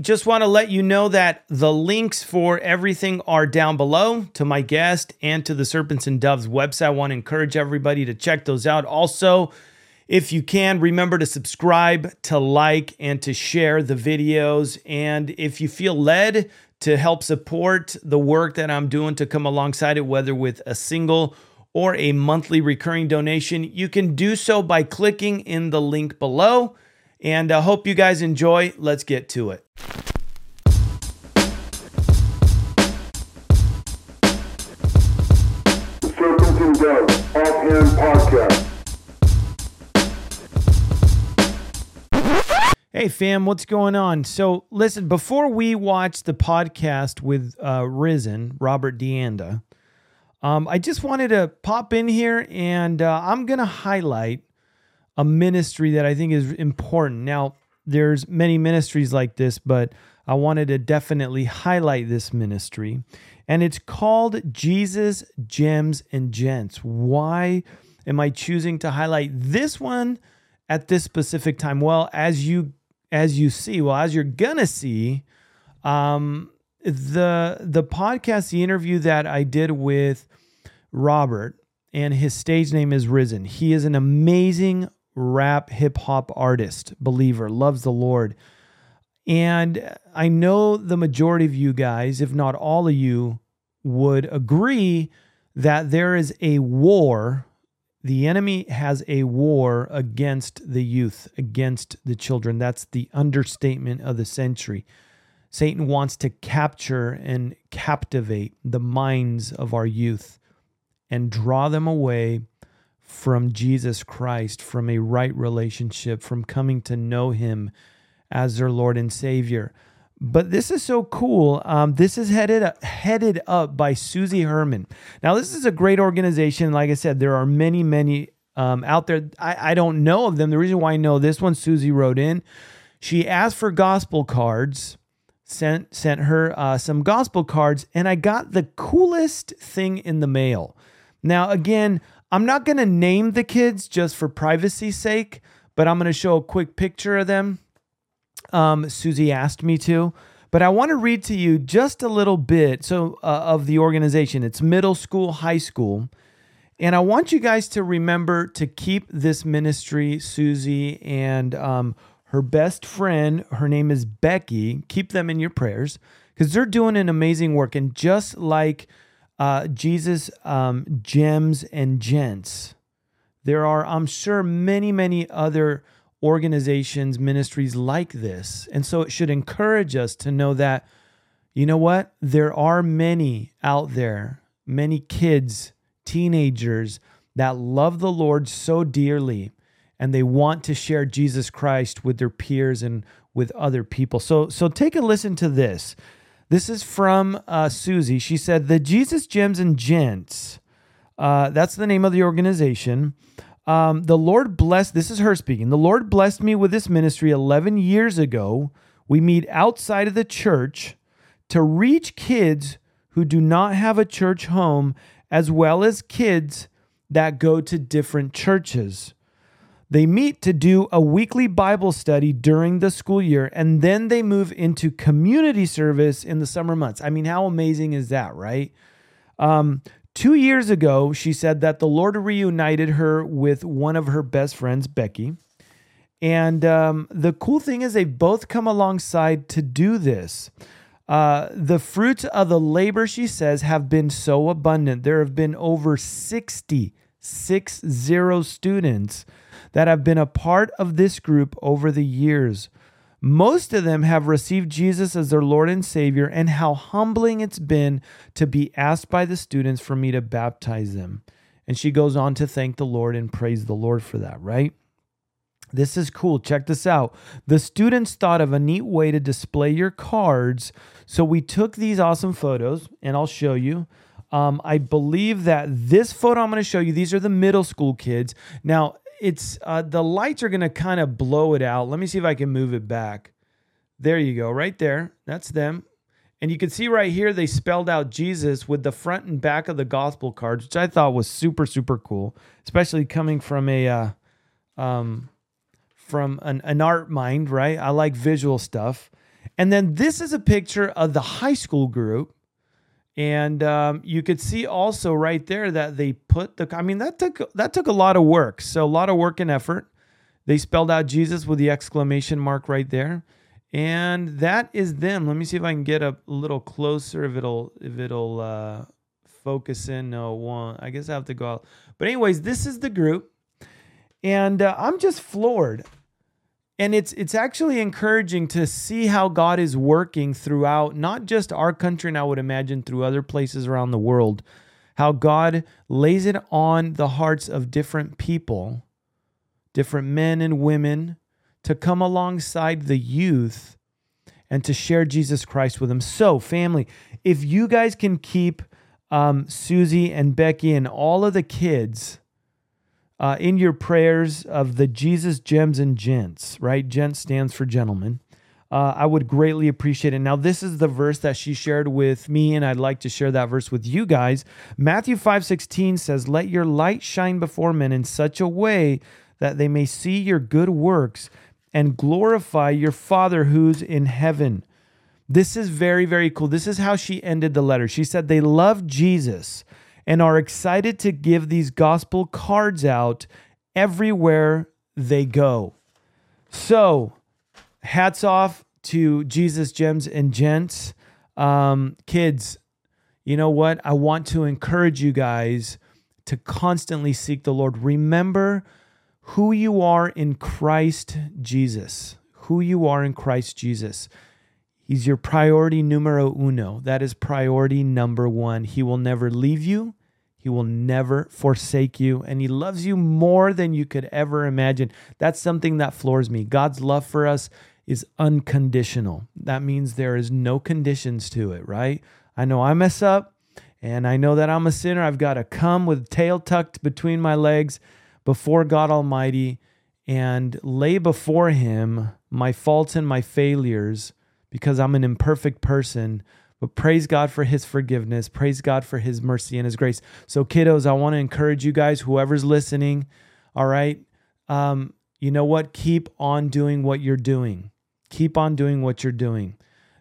Just want to let you know that the links for everything are down below to my guest and to the Serpents and Doves website. I want to encourage everybody to check those out. Also, if you can, remember to subscribe, to like, and to share the videos. And if you feel led to help support the work that I'm doing to come alongside it, whether with a single or a monthly recurring donation, you can do so by clicking in the link below. And I uh, hope you guys enjoy. Let's get to it. Offhand Podcast. Hey fam, what's going on? So listen, before we watch the podcast with uh, Rizin Robert DeAnda, um, I just wanted to pop in here and uh, I'm gonna highlight a ministry that I think is important. Now, there's many ministries like this, but I wanted to definitely highlight this ministry. And it's called Jesus Gems and Gents. Why am I choosing to highlight this one at this specific time? Well, as you as you see, well, as you're gonna see, um, the the podcast, the interview that I did with Robert, and his stage name is Rizin. He is an amazing rap hip hop artist, believer, loves the Lord. And I know the majority of you guys, if not all of you, would agree that there is a war. The enemy has a war against the youth, against the children. That's the understatement of the century. Satan wants to capture and captivate the minds of our youth and draw them away from Jesus Christ, from a right relationship, from coming to know Him as their Lord and Savior. But this is so cool. Um, this is headed headed up by Susie Herman. Now, this is a great organization. Like I said, there are many, many um, out there. I, I don't know of them. The reason why I know this one, Susie wrote in. She asked for gospel cards. Sent sent her uh, some gospel cards, and I got the coolest thing in the mail. Now, again, I'm not going to name the kids just for privacy's sake, but I'm going to show a quick picture of them. Um, Susie asked me to, but I want to read to you just a little bit so uh, of the organization. It's middle school, high school. And I want you guys to remember to keep this ministry, Susie and um, her best friend, her name is Becky, keep them in your prayers because they're doing an amazing work. And just like uh, Jesus um, Gems and Gents. There are, I'm sure, many, many other organizations, ministries like this. And so it should encourage us to know that, you know what? There are many out there, many kids, teenagers that love the Lord so dearly and they want to share Jesus Christ with their peers and with other people. So so take a listen to this. This is from uh, Susie. She said, The Jesus Gems and Gents, uh, that's the name of the organization. Um, the Lord blessed, this is her speaking. The Lord blessed me with this ministry 11 years ago. We meet outside of the church to reach kids who do not have a church home, as well as kids that go to different churches. They meet to do a weekly Bible study during the school year, and then they move into community service in the summer months. I mean, how amazing is that, right? Um, two years ago, she said that the Lord reunited her with one of her best friends, Becky. And um, the cool thing is, they both come alongside to do this. Uh, the fruits of the labor, she says, have been so abundant. There have been over 60, six zero students that have been a part of this group over the years. Most of them have received Jesus as their Lord and Savior, and how humbling it's been to be asked by the students for me to baptize them. And she goes on to thank the Lord and praise the Lord for that, right? This is cool. Check this out. The students thought of a neat way to display your cards. So we took these awesome photos, and I'll show you. Um, I believe that this photo I'm going to show you, these are the middle school kids. Now, it's uh, the lights are going to kind of blow it out. Let me see if I can move it back. There you go, right there. That's them. And you can see right here, they spelled out Jesus with the front and back of the gospel cards, which I thought was super, super cool, especially coming from a, uh, um, from an, an art mind, right? I like visual stuff. And then this is a picture of the high school group. And um, you could see also right there that they put the. I mean, that took that took a lot of work. So a lot of work and effort. They spelled out Jesus with the exclamation mark right there, and that is them. Let me see if I can get a little closer. If it'll if it'll uh, focus in. No, one. I guess I have to go out. But anyways, this is the group, and uh, I'm just floored and it's it's actually encouraging to see how God is working throughout not just our country and I would imagine through other places around the world how God lays it on the hearts of different people different men and women to come alongside the youth and to share Jesus Christ with them. So family if you guys can keep um, Susie and Becky and all of the kids uh, in your prayers of the Jesus Gems and Gents, right? Gents stands for gentlemen. Uh, I would greatly appreciate it. Now, this is the verse that she shared with me, and I'd like to share that verse with you guys. Matthew 5 16 says, Let your light shine before men in such a way that they may see your good works and glorify your Father who's in heaven. This is very, very cool. This is how she ended the letter. She said, They love Jesus and are excited to give these gospel cards out everywhere they go. So, hats off to Jesus Gems and Gents. Um, kids, you know what? I want to encourage you guys to constantly seek the Lord. Remember who you are in Christ Jesus. Who you are in Christ Jesus. He's your priority numero uno. That is priority number one. He will never leave you. He will never forsake you. And He loves you more than you could ever imagine. That's something that floors me. God's love for us is unconditional. That means there is no conditions to it, right? I know I mess up and I know that I'm a sinner. I've got to come with tail tucked between my legs before God Almighty and lay before Him my faults and my failures because I'm an imperfect person. But praise God for his forgiveness. Praise God for his mercy and his grace. So, kiddos, I want to encourage you guys, whoever's listening, all right, um, you know what? Keep on doing what you're doing. Keep on doing what you're doing.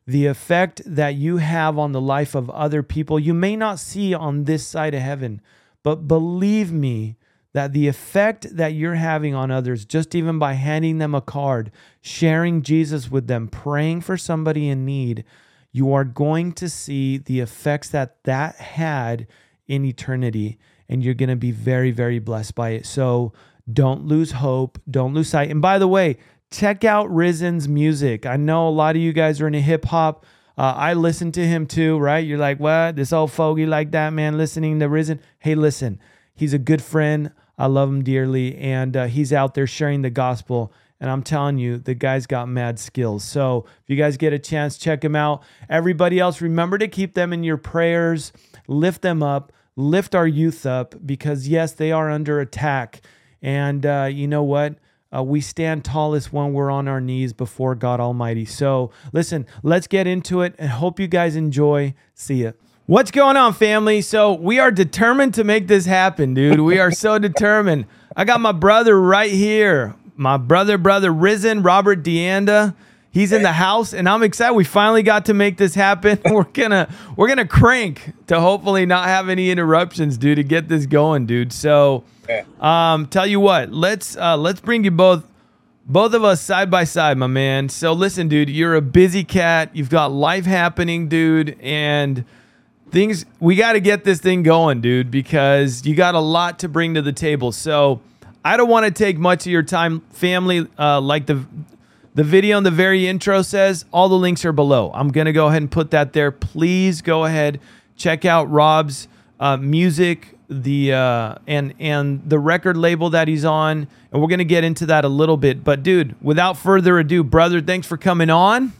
The effect that you have on the life of other people, you may not see on this side of heaven, but believe me, that the effect that you're having on others, just even by handing them a card, sharing Jesus with them, praying for somebody in need, you are going to see the effects that that had in eternity. And you're going to be very, very blessed by it. So don't lose hope. Don't lose sight. And by the way, check out Rizin's music. I know a lot of you guys are into hip hop. Uh, I listen to him too, right? You're like, what? This old fogey like that, man, listening to Rizin. Hey, listen, he's a good friend. I love him dearly, and uh, he's out there sharing the gospel. And I'm telling you, the guy's got mad skills. So if you guys get a chance, check him out. Everybody else, remember to keep them in your prayers, lift them up, lift our youth up, because yes, they are under attack. And uh, you know what? Uh, we stand tallest when we're on our knees before God Almighty. So listen, let's get into it and hope you guys enjoy. See ya. What's going on, family? So we are determined to make this happen, dude. We are so determined. I got my brother right here. My brother, brother Rizin, Robert Deanda. He's in the house, and I'm excited. We finally got to make this happen. We're gonna we're gonna crank to hopefully not have any interruptions, dude, to get this going, dude. So, um, tell you what, let's uh, let's bring you both both of us side by side, my man. So listen, dude, you're a busy cat. You've got life happening, dude, and things we got to get this thing going, dude, because you got a lot to bring to the table. So I don't want to take much of your time, family. Uh, like the the video in the very intro says, all the links are below. I'm gonna go ahead and put that there. Please go ahead, check out Rob's uh, music, the uh, and and the record label that he's on, and we're gonna get into that a little bit. But dude, without further ado, brother, thanks for coming on.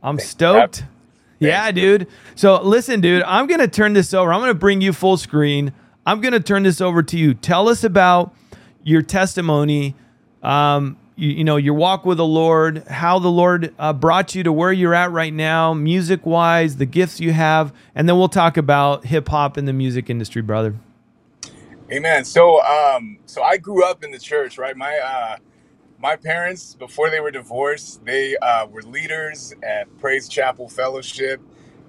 I'm stoked. Yeah, dude. So listen, dude, I'm going to turn this over. I'm going to bring you full screen. I'm going to turn this over to you. Tell us about your testimony, um, you, you know, your walk with the Lord, how the Lord uh, brought you to where you're at right now, music wise, the gifts you have, and then we'll talk about hip hop in the music industry, brother. Amen. So, um, so I grew up in the church, right? My, uh, my parents, before they were divorced, they uh, were leaders at Praise Chapel Fellowship.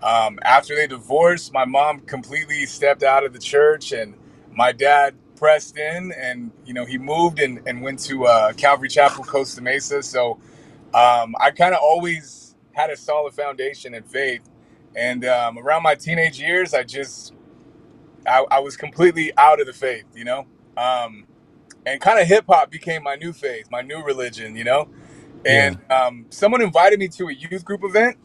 Um, after they divorced, my mom completely stepped out of the church, and my dad pressed in, and you know he moved and, and went to uh, Calvary Chapel, Costa Mesa. So um, I kind of always had a solid foundation in faith. And um, around my teenage years, I just I, I was completely out of the faith, you know. Um, and kind of hip hop became my new faith, my new religion, you know. Yeah. And um, someone invited me to a youth group event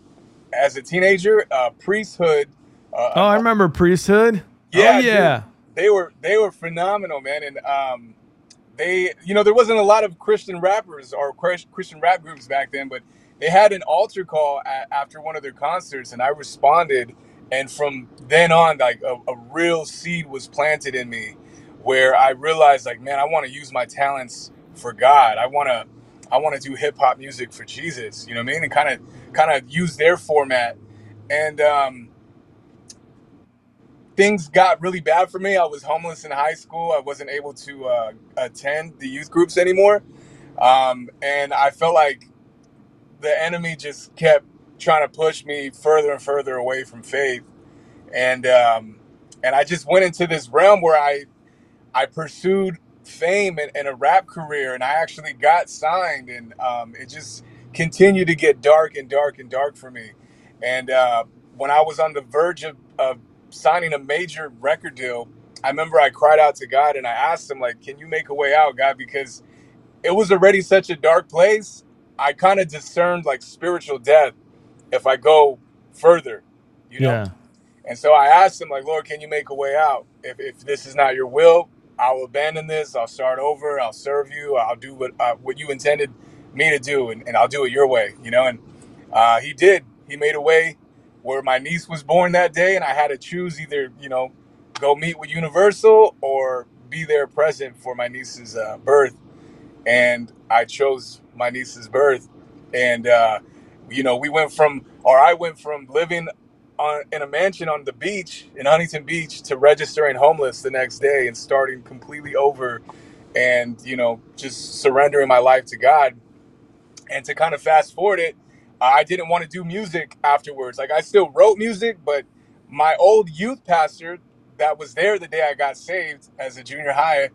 as a teenager, uh, priesthood. Uh, Oh, I remember priesthood. Yeah, oh, dude. yeah. they were they were phenomenal, man. And um, they, you know, there wasn't a lot of Christian rappers or Christian rap groups back then, but they had an altar call a after one of their concerts, and I responded. And from then on, like a, a real seed was planted in me, where I realized, like, man, I want to use my talents for God. I want to, I want to do hip hop music for Jesus. You know what I mean? And kind of, kind of use their format. And um, things got really bad for me. I was homeless in high school. I wasn't able to uh, attend the youth groups anymore. Um, and I felt like the enemy just kept trying to push me further and further away from faith. And um, and I just went into this realm where I I pursued fame and, and a rap career, and I actually got signed, and um, it just continued to get dark and dark and dark for me. And uh, when I was on the verge of, of signing a major record deal, I remember I cried out to God and I asked Him, like, "Can you make a way out, God?" Because it was already such a dark place. I kind of discerned like spiritual death if I go further, you know. Yeah. And so I asked him, like, Lord, can you make a way out? If, if this is not your will, I'll abandon this. I'll start over. I'll serve you. I'll do what uh, what you intended me to do, and, and I'll do it your way, you know. And uh, he did. He made a way where my niece was born that day, and I had to choose either, you know, go meet with Universal or be there present for my niece's uh, birth. And I chose my niece's birth, and uh, you know, we went from, or I went from living on, in a mansion on the beach in Huntington Beach to registering homeless the next day and starting completely over and, you know, just surrendering my life to God. And to kind of fast forward it, I didn't want to do music afterwards. Like I still wrote music, but my old youth pastor that was there the day I got saved as a junior high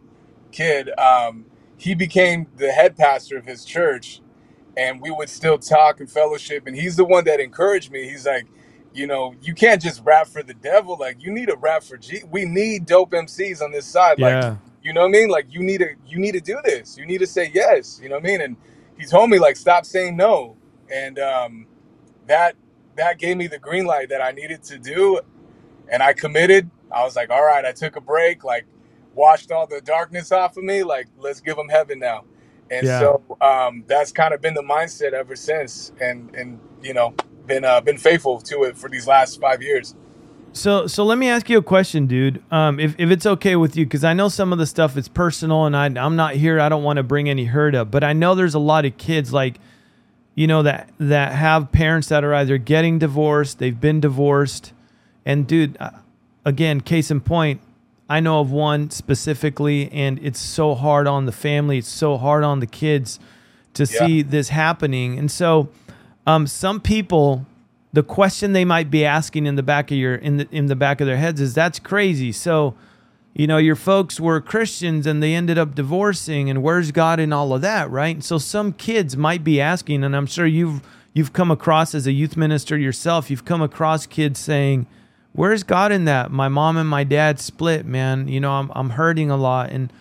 kid, um, he became the head pastor of his church and we would still talk and fellowship. And he's the one that encouraged me. He's like, you know, you can't just rap for the devil. Like, you need a rap for G. We need dope MCs on this side. Like, Yeah. you know what I mean? Like, you need to, you need to do this. You need to say yes. You know what I mean? And he told me like, stop saying no. And um, that that gave me the green light that I needed to do. And I committed. I was like, all right. I took a break. Like, washed all the darkness off of me. Like, let's give them heaven now. And Yeah. so um, that's kind of been the mindset ever since, and and you know been uh, been faithful to it for these last five years. So, so let me ask you a question, dude. Um, if, if it's okay with you, because I know some of the stuff is personal, and I I'm not here. I don't want to bring any hurt up, but I know there's a lot of kids like, you know that that have parents that are either getting divorced, they've been divorced, and dude, uh, again, case in point, I know of one specifically, and it's so hard on the family. It's so hard on the kids to Yeah. see this happening, and so um, some people the question they might be asking in the back of your in the in the back of their heads is that's crazy. So you know your folks were christians and they ended up divorcing and where's god in all of that right? So some kids might be asking and i'm sure you've you've come across as a youth minister yourself you've come across kids saying where's god in that? My mom and my dad split man. You know i'm, I'm hurting a lot. And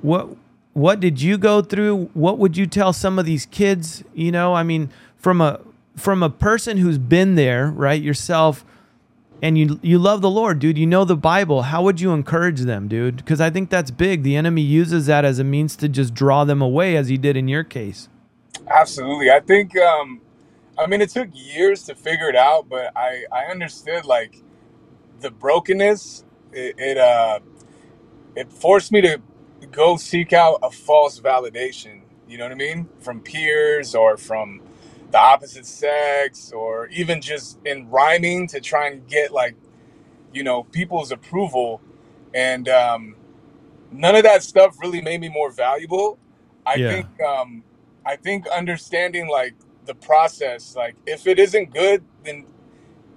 what what did you go through? What would you tell some of these kids? You know i mean from a from a person who's been there right yourself and you you love the lord dude you know the bible how would you encourage them dude because i think that's big the enemy uses that as a means to just draw them away as he did in your case Absolutely, I think. Um, I mean, it took years to figure it out, but I I understood like the brokenness. It, it uh it forced me to go seek out a false validation. You know what I mean? From peers or from the opposite sex, or even just in rhyming to try and get like you know people's approval and um, none of that stuff really made me more valuable i Yeah. think um, I think understanding like the process, like if it isn't good, then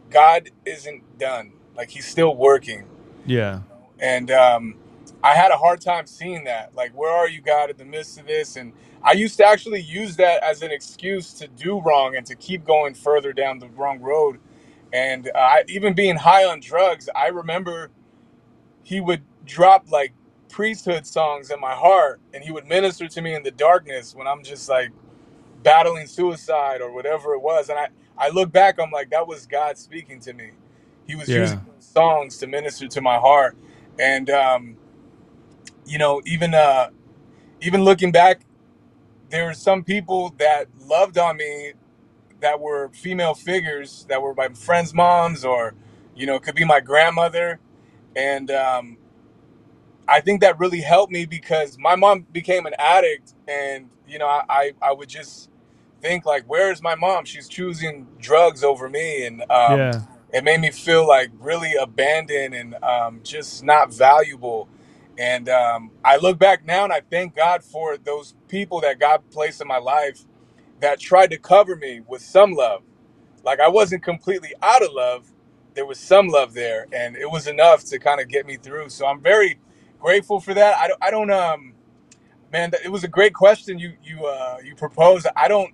God isn't done. Like He's still working. Yeah. And um, I had a hard time seeing that. Like, where are you, God, in the midst of this? And I used to actually use that as an excuse to do wrong and to keep going further down the wrong road. And uh, I, even being high on drugs, I remember he would drop like priesthood songs in my heart and he would minister to me in the darkness when I'm just like battling suicide or whatever it was. And I, I look back, I'm like, that was God speaking to me. He was Yeah. using those songs to minister to my heart. And, um, you know, even, uh, even looking back, there were some people that loved on me that were female figures that were my friends' moms or, you know, could be my grandmother. And, um, I think that really helped me because my mom became an addict, and you know, I I, I would just think like, where is my mom? She's choosing drugs over me, and um, Yeah. it made me feel like really abandoned and um, just not valuable. And um, I look back now and I thank God for those people that God placed in my life that tried to cover me with some love. Like I wasn't completely out of love. There was some love there, and it was enough to kind of get me through. So I'm very grateful for that. I don't, I don't, um, man, it was a great question you you uh, you proposed. I don't,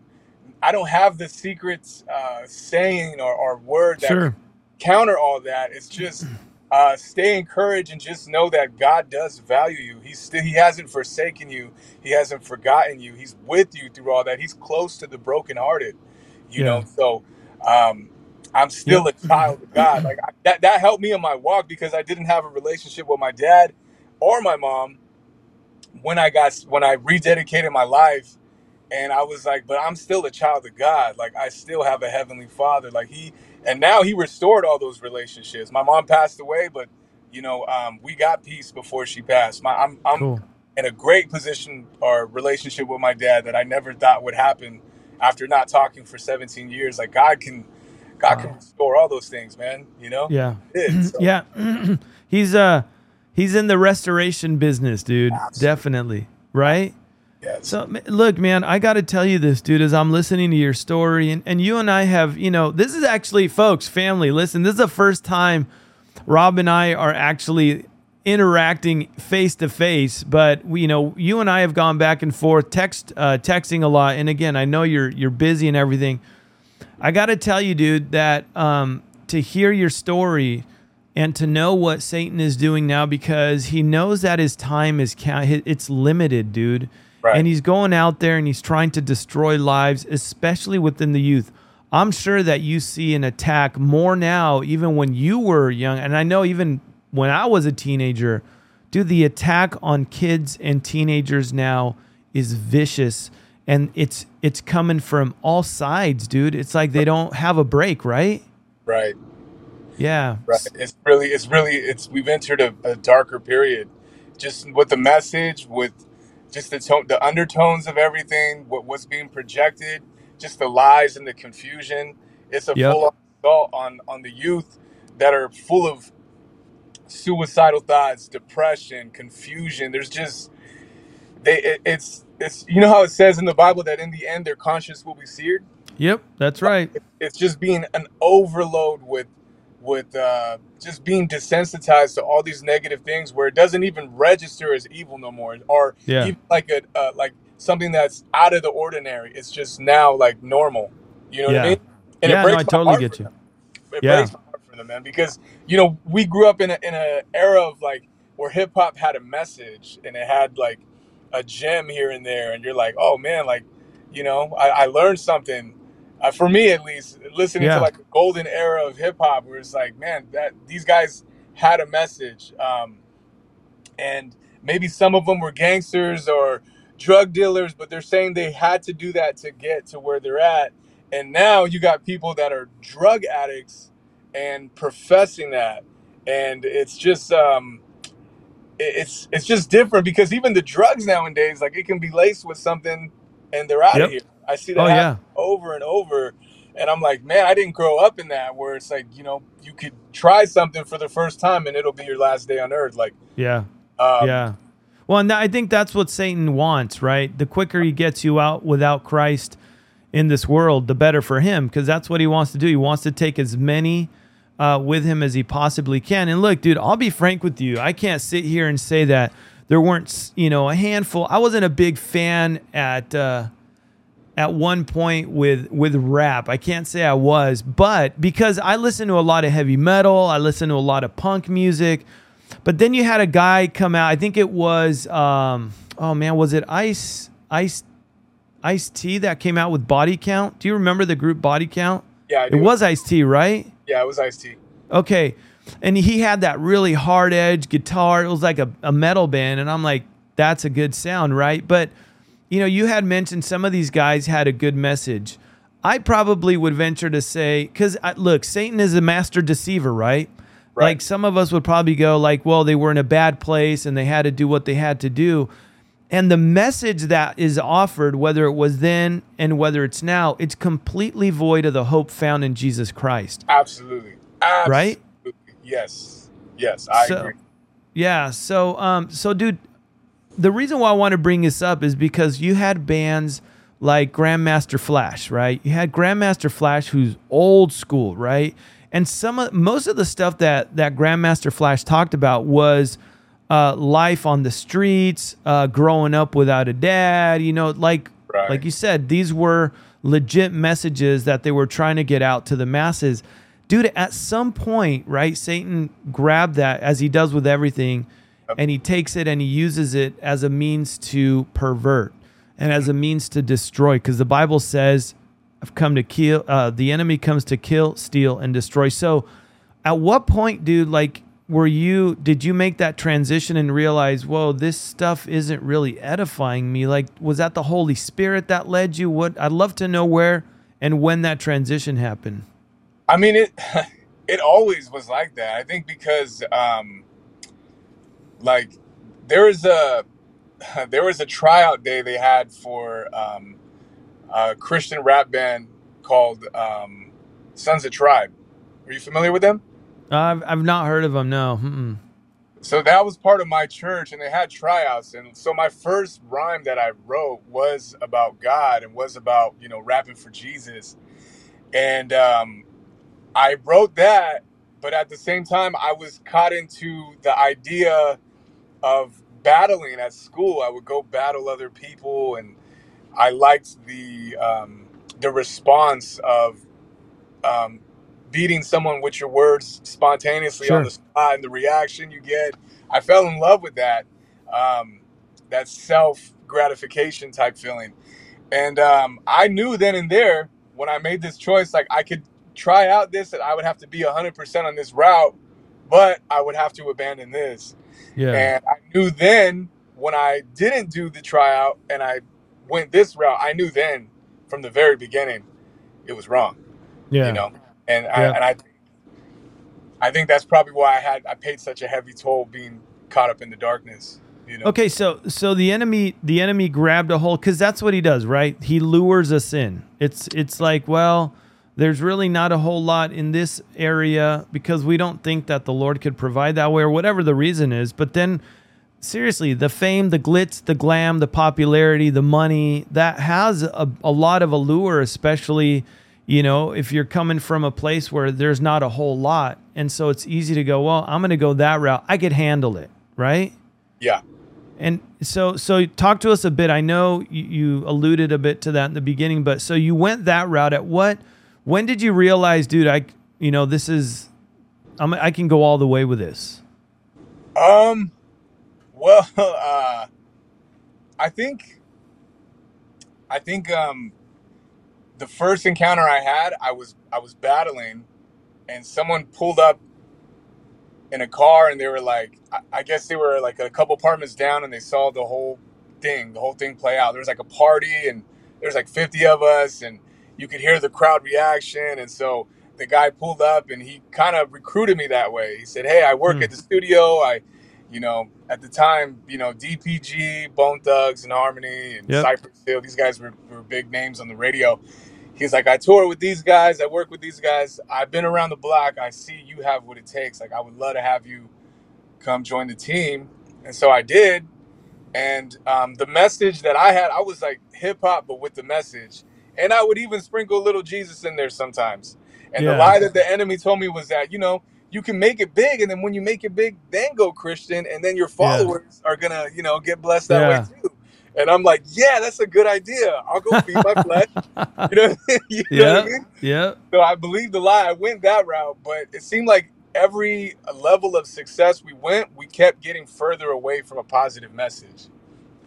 I don't have the secret uh, saying or, or word that Sure. counter all that. It's just uh, stay encouraged and just know that God does value you. He's still, He hasn't forsaken you. He hasn't forgotten you. He's with you through all that. He's close to the brokenhearted. You Yeah. know, so um, I'm still a child of God. Like I, that that helped me in my walk because I didn't have a relationship with my dad or my mom when I got when I rededicated my life and I was like, but I'm still a child of God. Like I still have a heavenly Father. Like He, and now He restored all those relationships. My mom passed away, but you know, um, we got peace before she passed. My, I'm I'm Cool. in a great position or relationship with my dad that I never thought would happen after not talking for 17 years. Like God can, God can Wow. restore all those things, man. You know, Yeah. He did, so. yeah. he's uh he's in the restoration business, dude. Definitely. Right? Yes. So look, man, I got to tell you this, dude, as I'm listening to your story and, and you and I have, you know, this is actually folks, family, listen, this is the first time Rob and I are actually interacting face to face, but we, you know, you and I have gone back and forth text uh, texting a lot and again, I know you're you're busy and everything. I got to tell you, dude, that um, to hear your story and to know what Satan is doing now because he knows that his time is count, it's limited, dude. Right. And he's going out there and he's trying to destroy lives, especially within the youth. I'm sure that you see an attack more now, even when you were young. And I know even when I was a teenager, dude, the attack on kids and teenagers now is vicious. And it's it's coming from all sides, dude. It's like they don't have a break, right? right. Yeah. Right. It's really, it's really, it's we've entered a, a darker period, just with the message, with just the tone, the undertones of everything, what what's being projected, just the lies and the confusion. It's a Yep. full assault on on the youth that are full of suicidal thoughts, depression, confusion. There's just they, it, it's it's you know how it says in the Bible that in the end their conscience will be seared Yep, that's right. it's just being an overload with with uh, just being desensitized to all these negative things where it doesn't even register as evil no more or Yeah. even like a uh, like something that's out of the ordinary it's just now like normal you know what Yeah. i mean and yeah, no, breaks I totally get you. them. it Yeah. breaks my heart for them man because you know we grew up in a, in a era of like where hip-hop had a message and it had like a gem here and there and you're like oh man like you know i, I learned something uh, for me at least listening Yeah. to like the golden era of hip-hop where it's like man that these guys had a message um, and maybe some of them were gangsters or drug dealers but they're saying they had to do that to get to where they're at and now you got people that are drug addicts and professing that and it's just um it- it's it's just different because even the drugs nowadays like it can be laced with something and they're out Yep. of here i see that Oh, happen over and over and i'm like man i didn't grow up in that where it's like you know you could try something for the first time and it'll be your last day on earth like Yeah. um, yeah. Well, and I think that's what Satan wants, right? The quicker he gets you out without Christ in this world, the better for him, because that's what he wants to do. He wants to take as many uh, with him as he possibly can. And look, dude, I'll be frank with you. I can't sit here and say that there weren't, you know, a handful. I wasn't a big fan at uh, at one point with with rap. I can't say I was, but because I listen to a lot of heavy metal, I listen to a lot of punk music. But then you had a guy come out. I think it was, um, oh man, was it Ice Ice Ice T that came out with Body Count? Do you remember the group Body Count? Yeah, I It was Ice T, right? Yeah, it was Ice T. Okay. And he had that really hard edge guitar. It was like a, a metal band. And I'm like, that's a good sound, right? But, you know, you had mentioned some of these guys had a good message. I probably would venture to say, because look, Satan is a master deceiver, right? Right. Like some of us would probably go, like, well, they were in a bad place and they had to do what they had to do. And the message that is offered, whether it was then and whether it's now, it's completely void of the hope found in Jesus Christ. Absolutely. Absolutely. Right? Yes. Yes, I So- agree. Yeah. So, um, so dude, the reason why I want to bring this up is because you had bands like Grandmaster Flash, right? You had Grandmaster Flash, who's old school, right? And some of most of the stuff that that Grandmaster Flash talked about was uh, life on the streets, uh, growing up without a dad. You know, like Right. like you said, these were legit messages that they were trying to get out to the masses. Dude, at some point, right, Satan grabbed that as he does with everything, and he takes it and he uses it as a means to pervert and as a means to destroy. Because the Bible says, I've come to kill, uh, the enemy comes to kill, steal, and destroy. So, at what point, dude, like, were you, did you make that transition and realize, whoa, this stuff isn't really edifying me? Like, was that the Holy Spirit that led you? What, I'd love to know where and when that transition happened. I mean it it always was like that. I think because um like there was a there was a tryout day they had for um a Christian rap band called um Sons of Tribe. Are you familiar with them? I've, I've not heard of them, no. Mm-mm. So that was part of my church, and they had tryouts. And so my first rhyme that I wrote was about God and was about you know rapping for Jesus. And um, I wrote that, but at the same time, I was caught into the idea of battling at school. I would go battle other people, and I liked the um, the response of um, beating someone with your words spontaneously on the spot and the reaction you get. I fell in love with that, um, that self gratification type feeling. And um, I knew then and there when I made this choice, like I could try out this, and I would have to be 100% on this route, but I would have to abandon this. Yeah. And I knew then when I didn't do the tryout and I went this route, I knew then from the very beginning it was wrong yeah. you know and Yeah. I, and I I think that's probably why I had I paid such a heavy toll being caught up in the darkness you know Okay, so so the enemy the enemy grabbed a hold because that's what he does, right? He lures us in. It's it's like, well, there's really not a whole lot in this area because we don't think that the Lord could provide that way or whatever the reason is. But then seriously, the fame, the glitz, the glam, the popularity, the money, that has a, a lot of allure, especially, you know, if you're coming from a place where there's not a whole lot. And so it's easy to go, well, I'm going to go that route. I could handle it, right? yeah And so, so talk to us a bit. I know you, you alluded a bit to that in the beginning, but so you went that route. At what? When did you realize, dude? I, you know, this is, I'm, I can go all the way with this. um well uh I think I think um the first encounter I had I was I was battling and someone pulled up in a car and they were like I, I guess they were like a couple apartments down and they saw the whole thing the whole thing play out there was like a party and there's like 50 of us and you could hear the crowd reaction. And so the guy pulled up and he kind of recruited me that way. He said hey i work Hmm. at the studio. I you know at the time you know dpg Bone Thugs-n-Harmony and Yep. cypress hill these guys were, were big names on the radio. He's like i tour with these guys. I work with these guys. I've been around the block. I see you have what it takes. Like i would love to have you come join the team. And so i did. And um, the message that I had, I was like hip hop, but with the message. And I would even sprinkle a little Jesus in there sometimes. And the Yeah. lie that the enemy told me was that, you know, you can make it big, and then when you make it big, then go Christian, and then your followers are gonna, you know, get blessed that Yeah. way too. And I'm like, yeah, that's a good idea. I'll go feed my flesh. You know, you know what I Yeah. mean? Yep. So I believed the lie. I went that route, but it seemed like every level of success we went, we kept getting further away from a positive message.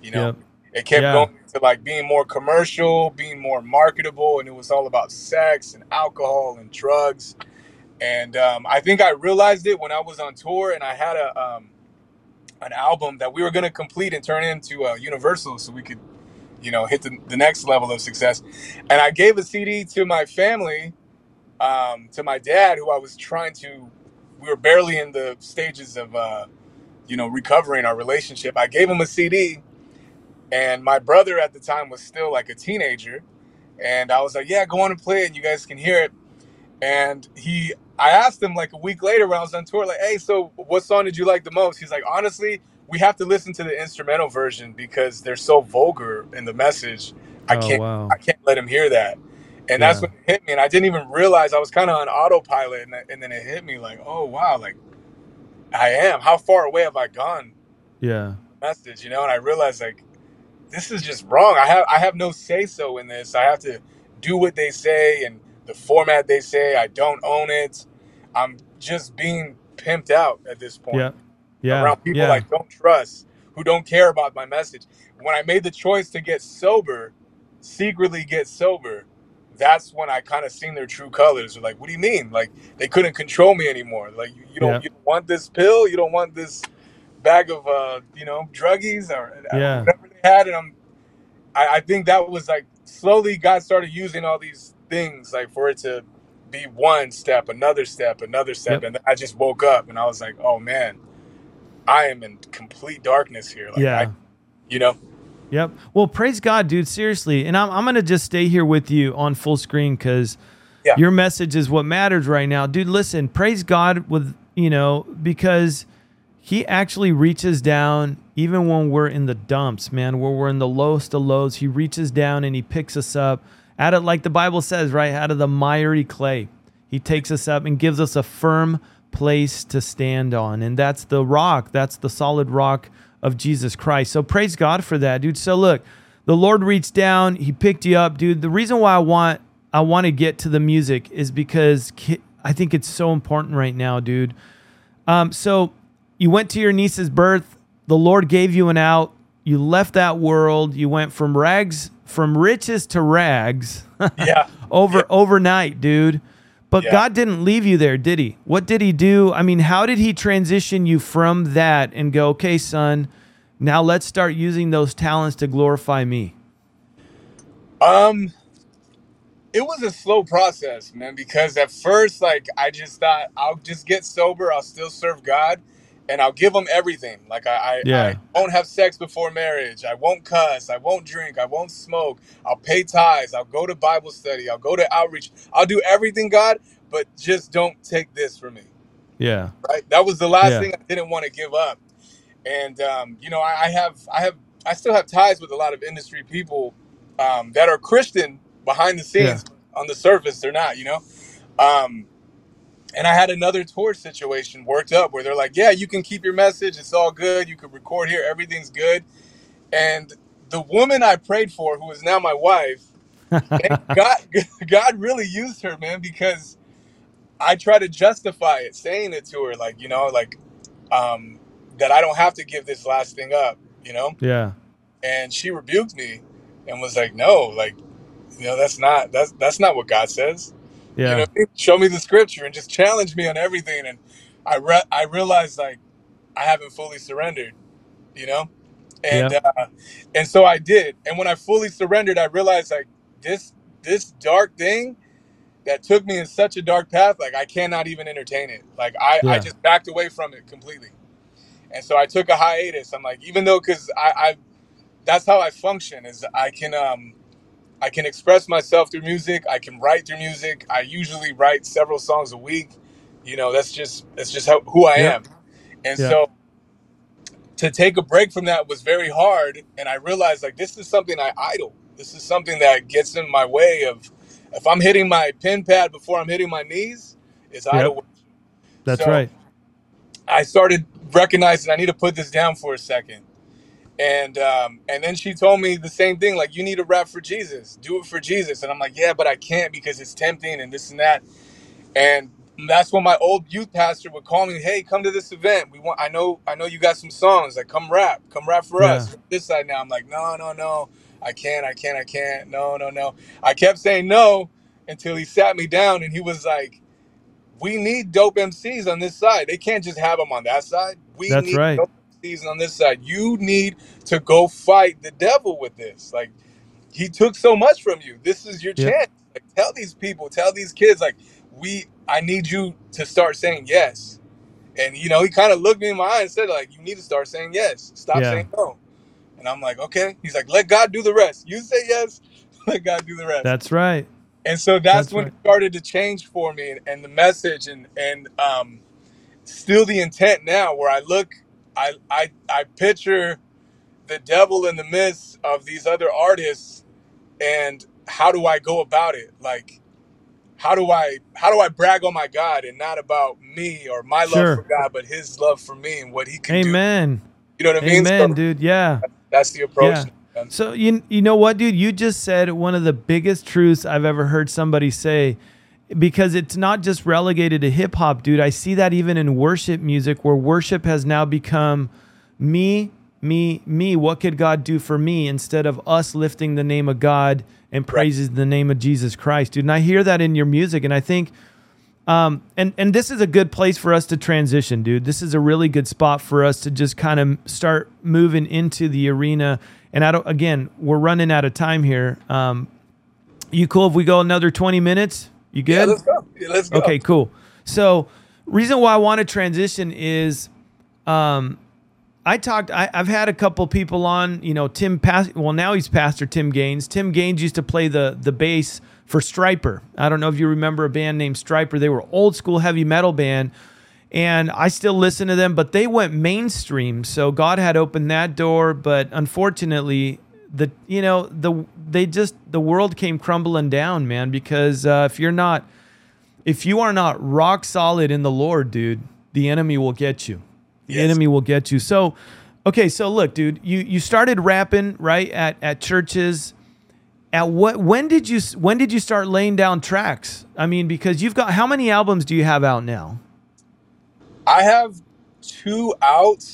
You know, Yep. It kept Yeah. going to like being more commercial, being more marketable, and it was all about sex and alcohol and drugs. And um, I think I realized it when I was on tour and I had a um, an album that we were going to complete and turn into uh, Universal, so we could, you know, hit the, the next level of success. And I gave a CD to my family, um, to my dad, who I was trying to. We were barely in the stages of, uh, you know, recovering our relationship. I gave him a CD, and my brother at the time was still like a teenager, and I was like, "Yeah, go on and play it, and you guys can hear it." And he, I asked him like a week later when I was on tour, like, "Hey, so what song did you like the most?" He's like, "Honestly, we have to listen to the instrumental version because they're so vulgar in the message. I Oh can't, wow. I can't let him hear that." And that's Yeah. when it hit me, and I didn't even realize I was kind of on autopilot, and, and then it hit me like, "Oh wow, like I am. How far away have I gone?" Yeah. Message, you know, and I realized like this is just wrong. I have I have no say so in this. I have to do what they say and the format they say. I don't own it. I'm just being pimped out at this point Yeah. Yeah. around people yeah. I don't trust, who don't care about my message. When I made the choice to get sober, secretly get sober, that's when I kind of seen their true colors. They're like, what do you mean? Like they couldn't control me anymore. Like you, you don't Yeah. you don't want this pill, you don't want this bag of uh, you know, druggies or uh, Yeah. whatever they had. And I'm I, I think that was like slowly God started using all these things like for it to be one step, another step, another step. Yep. And I just woke up and I was like, oh man, I am in complete darkness here. Like, yeah. I, you know, Yep. Well, praise God, dude. Seriously. And I'm, I'm going to just stay here with you on full screen because Yeah. your message is what matters right now. Dude, listen, praise God with, you know, because he actually reaches down even when we're in the dumps, man, where we're in the lowest of lows. He reaches down and he picks us up out of, like the Bible says, right, out of the miry clay. He takes us up and gives us a firm place to stand on. And that's the rock. That's the solid rock of Jesus Christ. So praise God for that, dude. So look, the Lord reached down, he picked you up, dude. The reason why I want I want to get to the music is because I think it's so important right now, dude. Um, so you went to your niece's birth. The Lord gave you an out. You left that world. You went from rags, from riches to rags, yeah. over overnight, dude. But Yeah. God didn't leave you there, did He? What did He do? I mean, how did He transition you from that and go, okay, son, now let's start using those talents to glorify me? Um, it was a slow process, man, because at first, like, I just thought I'll just get sober, I'll still serve God, and I'll give them everything. Like, I, I, Yeah. I won't have sex before marriage, I won't cuss, I won't drink, I won't smoke, I'll pay tithes, I'll go to Bible study, I'll go to outreach, I'll do everything, God, but just don't take this from me Yeah. right? That was the last Yeah. thing I didn't want to give up. And um, you know, I, I have, I have, I still have ties with a lot of industry people um, that are Christian behind the scenes. On the surface, they're not, you know. Um, and I had another tour situation worked up where they're like, "Yeah, you can keep your message. It's all good. You can record here. Everything's good." And the woman I prayed for, who is now my wife, God, God really used her, man, because I try to justify it, saying it to her, like you know, like um, that I don't have to give this last thing up, you know. Yeah. And she rebuked me and was like, "No, like, you know, that's not that's that's not what God says. Yeah. You know, show me the scripture and just challenge me on everything." And I re- I realized like I haven't fully surrendered, you know, and Yeah. uh, and so I did. And when I fully surrendered, I realized like this this dark thing that took me in such a dark path, like I cannot even entertain it. Like I, I Yeah. just backed away from it completely. And so I took a hiatus. I'm like, even though, cause I, I, that's how I function is I can, um, I can express myself through music. I can write through music. I usually write several songs a week. You know, that's just, that's just how, who I Yeah. am. And Yeah. so to take a break from that was very hard and i realized like this is something i idle this is something that gets in my way of if i'm hitting my pin pad before i'm hitting my knees it's Yep. idol That's So- right. i started recognizing i need to put this down for a second and um, and then she told me the same thing like you need to rap for jesus. Do it for jesus. And i'm like yeah but i can't because it's tempting and this and that. And that's when my old youth pastor would call me hey come to this event. We want i know i know you got some songs. Like come rap. Come rap for us. This side now. I'm like no no no. I can't i can't i can't. No no no. I kept saying no until he sat me down and he was like we need dope MCs on this side. They can't just have them on that side. We That's need right. MCs on this side. You need to go fight the devil with this. Like he took so much from you. This is your Yeah. chance. Like tell these people, tell these kids, like we, I need you to start saying yes. And you know, he kind of looked me in my eye and said, like, you need to start saying yes. Stop Yeah. saying no. And I'm like, okay. He's like, let God do the rest. You say yes, let God do the rest That's right. and so that's, That's when right. it started to change for me and, and the message and and um still the intent now where i look i i i picture the devil in the midst of these other artists and how do i go about it like how do i how do i brag on my god and not about me or my love Sure. for god but his love for me and what he can do Amen. you know what i mean Amen, so dude. Yeah. that's the approach Yeah. man. So you you know what, dude? You just said one of the biggest truths I've ever heard somebody say, because it's not just relegated to hip hop, dude. I see that even in worship music, where worship has now become me, me, me. What could God do for me? Instead of us lifting the name of God and praises the name of Jesus Christ, dude. And I hear that in your music, and I think. Um, and and this is a good place for us to transition, dude. This is a really good spot for us to just kind of start moving into the arena. And I don't. Again, we're running out of time here. Um, you cool if we go another twenty minutes? You good? yeah let's go Yeah, let's go Okay, cool. So, reason why I want to transition is, um, I talked. I, I've had a couple people on. You know, Tim. Pas- well, now he's Pastor Tim Gaines. Tim Gaines used to play the the bass for Stryper. I don't know if you remember a band named Stryper. They were old school heavy metal band, and I still listen to them. But they went mainstream, so God had opened that door. But unfortunately, the you know the they just the world came crumbling down, man. Because uh, if you're not if you are not rock solid in the Lord, dude, the enemy will get you. The Yes. enemy will get you. So, okay, so look, dude, you you started rapping right at at churches. At what? When did you when did you start laying down tracks? I mean, because you've got how many albums do you have out now? I have two out,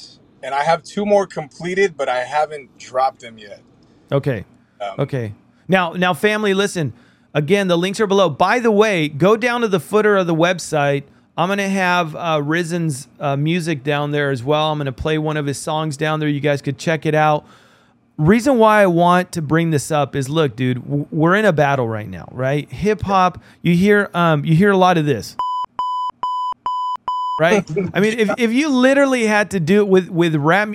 and I have two more completed, but I haven't dropped them yet. Okay. Um, Okay. Now, now, family, listen. Again, the links are below. By the way, go down to the footer of the website. I'm gonna have uh, Rizin's uh, music down there as well. I'm gonna play one of his songs down there. You guys could check it out. Reason why I want to bring this up is, look, dude, w- we're in a battle right now, right? Hip hop. You hear, um, you hear a lot of this. Right? I mean, if, if you literally had to do it with with rap,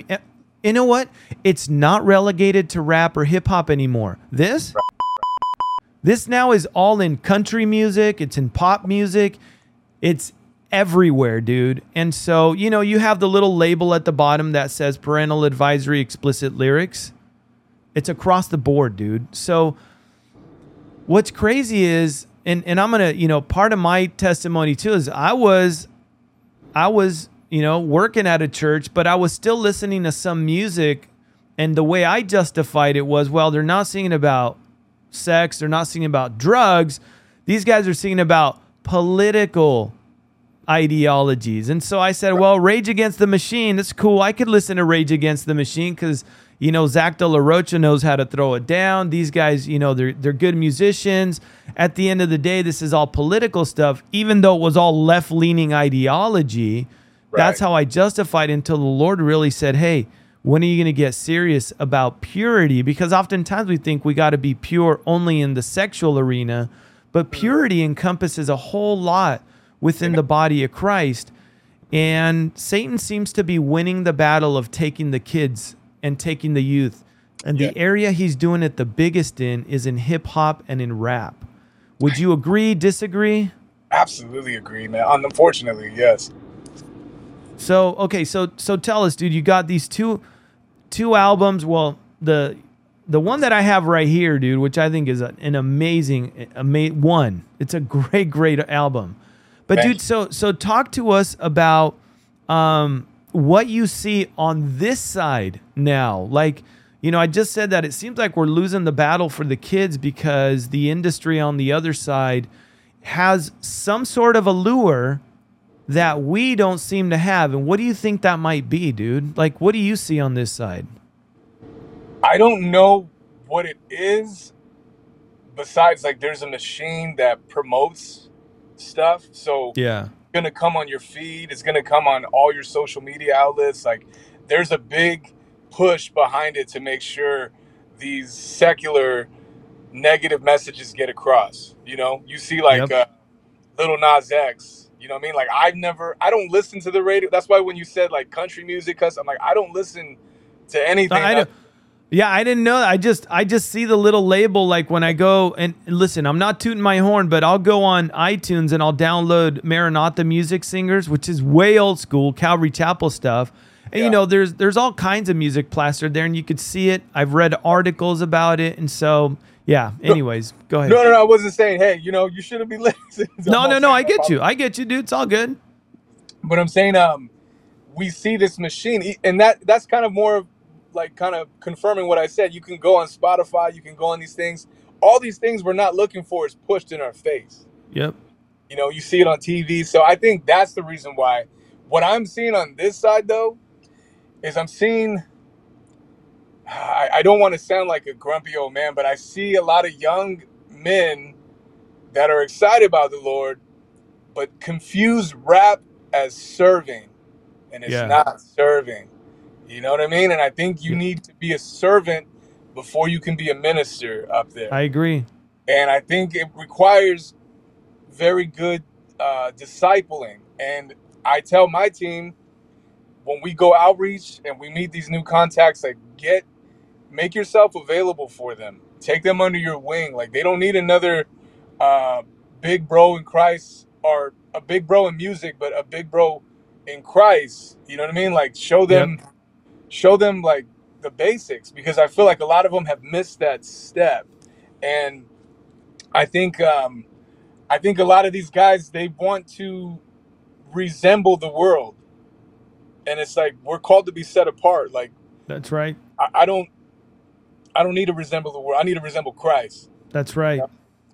you know what? It's not relegated to rap or hip hop anymore. This, this now is all in country music. It's in pop music. It's everywhere, dude. And so, you know, you have the little label at the bottom that says parental advisory explicit lyrics. It's across the board, dude. So what's crazy is and and I'm going to, you know, part of my testimony too is I was I was, you know, working at a church, but I was still listening to some music and the way I justified it was, well, they're not singing about sex, they're not singing about drugs. These guys are singing about political ideologies. And so I said, well, Rage Against the Machine, that's cool. I could listen to Rage Against the Machine because, you know, Zach De La Rocha knows how to throw it down. These guys, you know, they're, they're good musicians. At the end of the day, this is all political stuff, even though it was all left leaning ideology. That's how I justified until the Lord really said, hey, when are you going to get serious about purity? Because oftentimes we think we got to be pure only in the sexual arena, but mm. purity encompasses a whole lot within the body of Christ. And Satan seems to be winning the battle of taking the kids and taking the youth. And Yeah. the area he's doing it the biggest in is in hip hop and in rap. Would you agree, disagree? Absolutely agree, man. Unfortunately, yes. So okay, so so tell us, dude. You got these two two albums. Well, the the one that I have right here, dude, which I think is a, an amazing, ama- one. It's a great, great album. But Thank dude, so so talk to us about um, what you see on this side now. Like, you know, I just said that it seems like we're losing the battle for the kids because the industry on the other side has some sort of allure that we don't seem to have. And what do you think that might be, dude? Like, what do you see on this side? I don't know what it is. Besides, like, there's a machine that promotes stuff. So Yeah. gonna come on your feed. It's gonna come on all your social media outlets. Like there's a big push behind it to make sure these secular negative messages get across. You know, you see like Yep. uh, Lil Nas X. You know what I mean? Like I've never, I don't listen to the radio. That's why when you said like country music, cause I'm like I don't listen to anything. I yeah, I didn't know. I just I just see the little label like when I go and listen. I'm not tooting my horn, but I'll go on iTunes and I'll download Maranatha Music Singers, which is way old school Calvary Chapel stuff. And you know, there's there's all kinds of music plastered there, and you could see it. I've read articles about it, and so yeah. Anyways, go ahead. No, no, no. I wasn't saying, hey, you know, you shouldn't be listening. no, no, no. I get you. I get you, dude. It's all good. but I'm saying um we see this machine and that that's kind of more of like kind of confirming what I said. You can go on Spotify, you can go on these things. All these things we're not looking for is pushed in our face. Yep. You know, you see it on TV. So I think that's the reason why what I'm seeing on this side though is I'm seeing I, I don't want to sound like a grumpy old man, but I see a lot of young men that are excited about the Lord, but confuse rap as serving, and it's Yeah. not serving. You know what I mean? And I think you Yeah. need to be a servant before you can be a minister up there. I agree. and I think it requires very good uh, discipling. And I tell my team when we go outreach and we meet these new contacts, like get make yourself available for them. Take them under your wing. Like they don't need another uh, big bro in Christ or a big bro in music, but a big bro in Christ. You know what I mean? Like show them, show them like the basics because I feel like a lot of them have missed that step. And I think um, I think a lot of these guys they want to resemble the world, and it's like we're called to be set apart. Like That's right. I, I don't I don't need to resemble the world. I need to resemble Christ, That's right.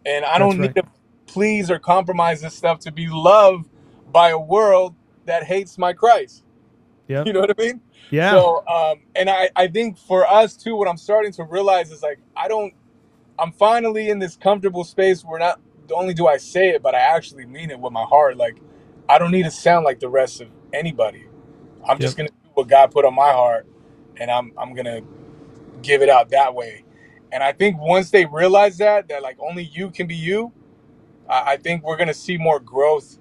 and I That's don't right. need to please or compromise this stuff to be loved by a world that hates my Christ. Yep. You know what I mean? Yeah. So, um, and I, I think for us too, what I'm starting to realize is like, I don't, I'm finally in this comfortable space where not only do I say it, but I actually mean it with my heart. Like, I don't need to sound like the rest of anybody. I'm just gonna do what God put on my heart, and I'm I'm gonna give it out that way. And I think once they realize that, that like only you can be you, I, I think we're gonna see more growth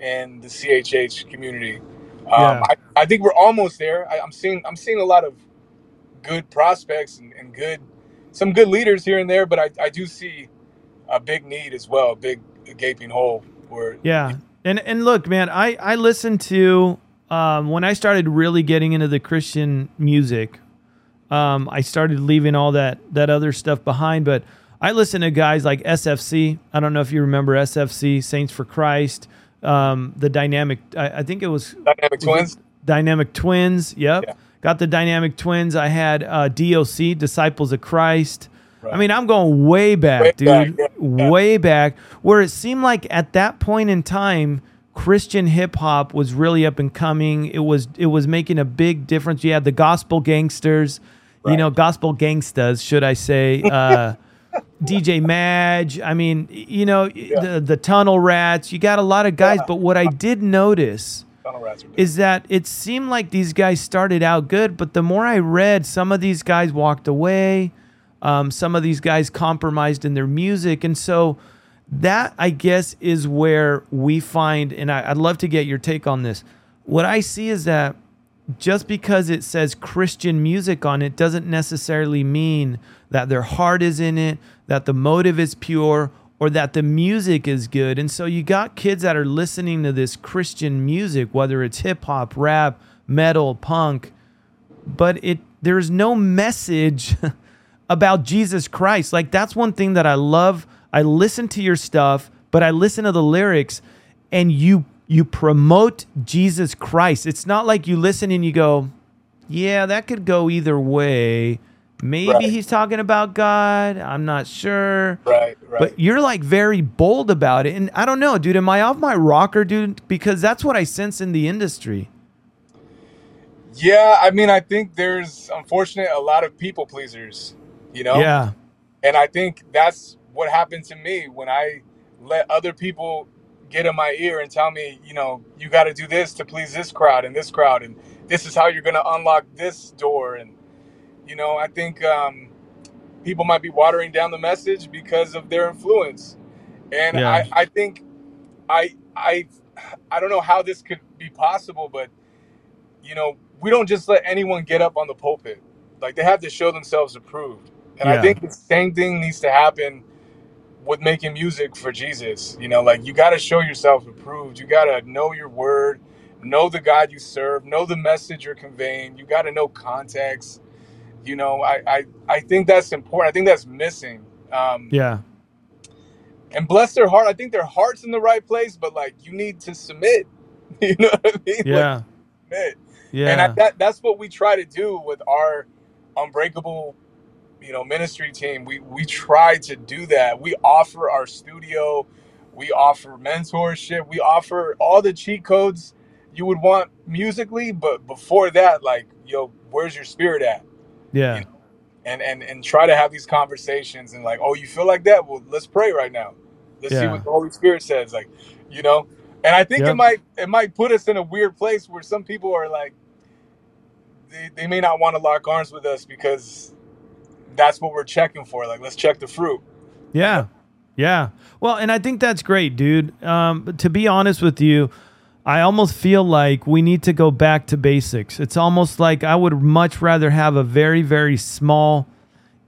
in the CHH community. Um, Yeah. I, I think we're almost there. I, I'm seeing I'm seeing a lot of good prospects and, and good some good leaders here and there, but I, I do see a big need as well, a big gaping hole where Yeah. And and look, man, I I listened to um, when I started really getting into the Christian music. Um, I started leaving all that that other stuff behind, but I listened to guys like SFC. I don't know if you remember SFC, Saints for Christ. Um, the dynamic. I, I think it was dynamic twins. Dynamic Twins. Yep. Yeah. Got the Dynamic Twins. I had uh, DOC, Disciples of Christ. I mean, I'm going way back, Way dude. back, yeah, yeah. Way back, where it seemed like at that point in time, Christian hip hop was really up and coming. It was it was making a big difference. You had the gospel gangsters, you know, gospel gangstas, should I say? Uh, DJ Maj. I mean, you know, the the Tunnel Rats. You got a lot of guys, Yeah. but what I did notice Tunnel rats are dope. is that it seemed like these guys started out good, but the more I read, some of these guys walked away. Um, some of these guys compromised in their music. And so that, I guess, is where we find, and I, I'd love to get your take on this. What I see is that just because it says Christian music on it doesn't necessarily mean that their heart is in it, that the motive is pure, or that the music is good. And so you got kids that are listening to this Christian music, whether it's hip hop, rap, metal, punk, but it there's no message about Jesus Christ. Like that's one thing that I love. I listen to your stuff, but I listen to the lyrics and you you promote Jesus Christ. It's not like you listen and you go, "Yeah, that could go either way." Maybe Right. he's talking about God. I'm not sure. Right, right. But you're like very bold about it. And I don't know, dude. Am I off my rocker, dude? Because that's what I sense in the industry. yeah, I mean, I think there's unfortunately a lot of people pleasers, you know? Yeah. And I think that's what happened to me when I let other people get in my ear and tell me, you know, you got to do this to please this crowd and this crowd, and this is how you're going to unlock this door. And, you know, I think um, people might be watering down the message because of their influence. And Yeah. I, I think I, I, I don't know how this could be possible, but, you know, we don't just let anyone get up on the pulpit. Like they have to show themselves approved. And Yeah. I think the same thing needs to happen with making music for Jesus. You know, like you got to show yourself approved. You got to know your word, know the God you serve, know the message you're conveying. You got to know context. You know, I, I, I think that's important. I think that's missing. Um, Yeah. And bless their heart. I think their heart's in the right place, but like you need to submit. You know what I mean? Like, Yeah. submit. Yeah. And I, that that's what we try to do with our unbreakable, you know, ministry team. We we try to do that. We offer our studio, we offer mentorship, we offer all the cheat codes you would want musically, but before that, like, yo, where's your spirit at? yeah. And and and try to have these conversations and like, oh, you feel like that? Well, let's pray right now. Let's see what the Holy Spirit says. Like, you know. And I think Yep. it might it might put us in a weird place where some people are like, they, they may not want to lock arms with us because that's what we're checking for. Like, let's check the fruit. Yeah. Yeah. Well, and I think that's great, dude. Um, but to be honest with you, I almost feel like we need to go back to basics. It's almost like I would much rather have a very, very small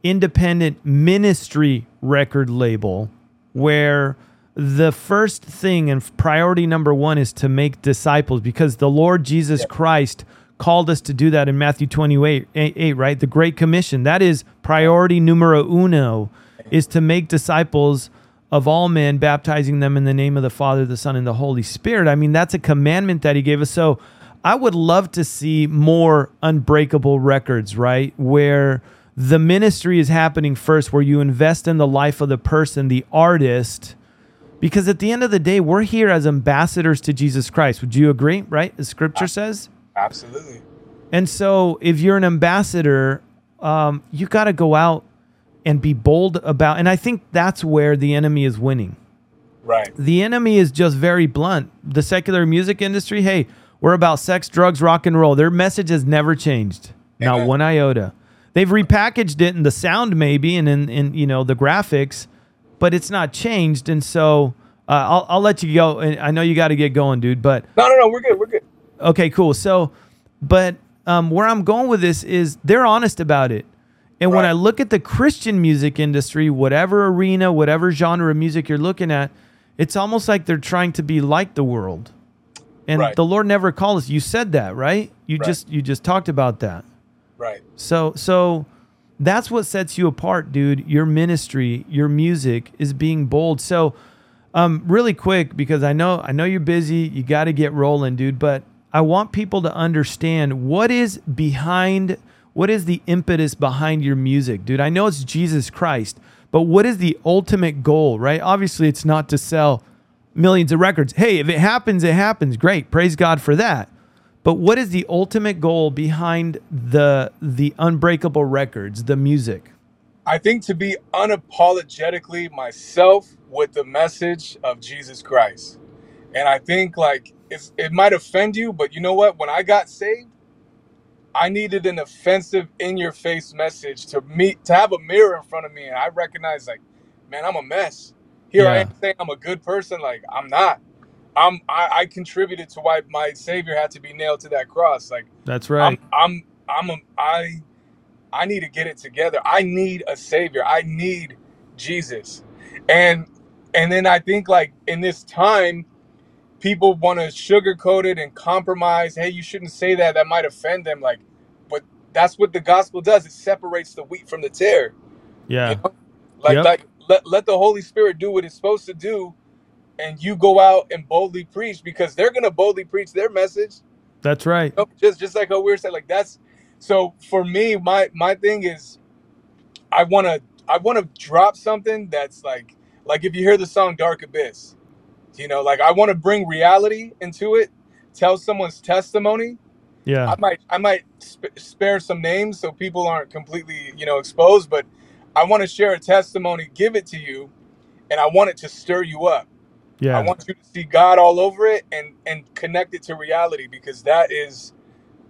independent ministry record label where the first thing and priority number one is to make disciples because the Lord Jesus Christ called us to do that in Matthew 28, 8, right? The Great Commission. That is priority numero uno is to make disciples of all men, baptizing them in the name of the Father, the Son, and the Holy Spirit. I mean, that's a commandment that he gave us. So I would love to see more unbreakable records, right? Where the ministry is happening first, where you invest in the life of the person, the artist. Because at the end of the day, we're here as ambassadors to Jesus Christ. Would you agree, right? As scripture says? Absolutely. And so, if you're an ambassador, um, you got to go out and be bold about. And I think that's where the enemy is winning. Right. The enemy is just very blunt. The secular music industry, hey, we're about sex, drugs, rock and roll. Their message has never changed, not one iota. They've repackaged it in the sound, maybe, and in, in you know the graphics, but it's not changed. And so, uh, I'll I'll let you go. And I know you got to get going, dude. But No, no, no. We're good. We're good. Okay, cool. So, but um, where I'm going with this is they're honest about it. And when I look at the Christian music industry, whatever arena, whatever genre of music you're looking at, it's almost like they're trying to be like the world. And Right. the Lord never called us. You said that, right? You Right. just you just talked about that. Right. So so that's what sets you apart, dude. Your ministry, your music is being bold. So um really quick because I know I know you're busy, you got to get rolling, dude, but I want people to understand what is behind what is the impetus behind your music, dude. I know it's Jesus Christ, but what is the ultimate goal, right? Obviously, it's not to sell millions of records. Hey, if it happens, it happens. Great. Praise God for that. But what is the ultimate goal behind the the unbreakable records, the music? I think to be unapologetically myself with the message of Jesus Christ. And I think like it's, it might offend you, but you know what? When I got saved, I needed an offensive, in your face message to meet to have a mirror in front of me, and I recognized like, man, I'm a mess. Here I Yeah. am saying I'm a good person, like I'm not. I'm I, I contributed to why my Savior had to be nailed to that cross. Like That's right. I'm I'm I'm a, I I need to get it together. I need a savior. I need Jesus. And and then I think like in this time, people want to sugarcoat it and compromise. Hey, you shouldn't say that. That might offend them. Like, but that's what the gospel does. It separates the wheat from the tare. You Yeah. know? Like, Yep. like let, let the Holy Spirit do what it's supposed to do, and you go out and boldly preach because they're gonna boldly preach their message. That's right. You know, just just like how we were saying, like that's so for me. My my thing is, I wanna I wanna drop something that's like like if you hear the song Dark Abyss, you know, like I want to bring reality into it, tell someone's testimony. Yeah. I might I might sp- spare some names so people aren't completely you know exposed, but I want to share a testimony, give it to you, and I want it to stir you up. Yeah. I want you to see God all over it and and connect it to reality because that is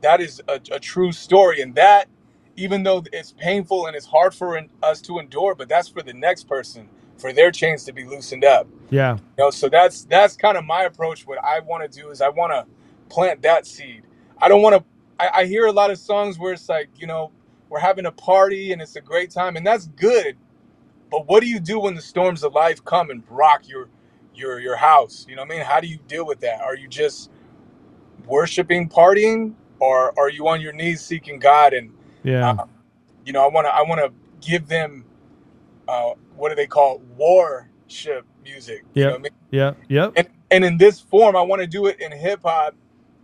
that is a, a true story and that even though it's painful and it's hard for an- us to endure but that's for the next person for their chains to be loosened up. Yeah. you know so that's that's kind of my approach. What i want to do is i want to plant that seed. I don't want to I, I hear a lot of songs where it's like you know we're having a party and it's a great time and that's good. But what do you do when the storms of life come and rock your your your house? You know what i mean? How do you deal with that? Are you just worshiping partying or are you on your knees seeking god and Yeah. um, you know i want to i want to give them uh, what do they call it? warship music you know i mean Yep. Yep. and and in this form i want to do it in hip hop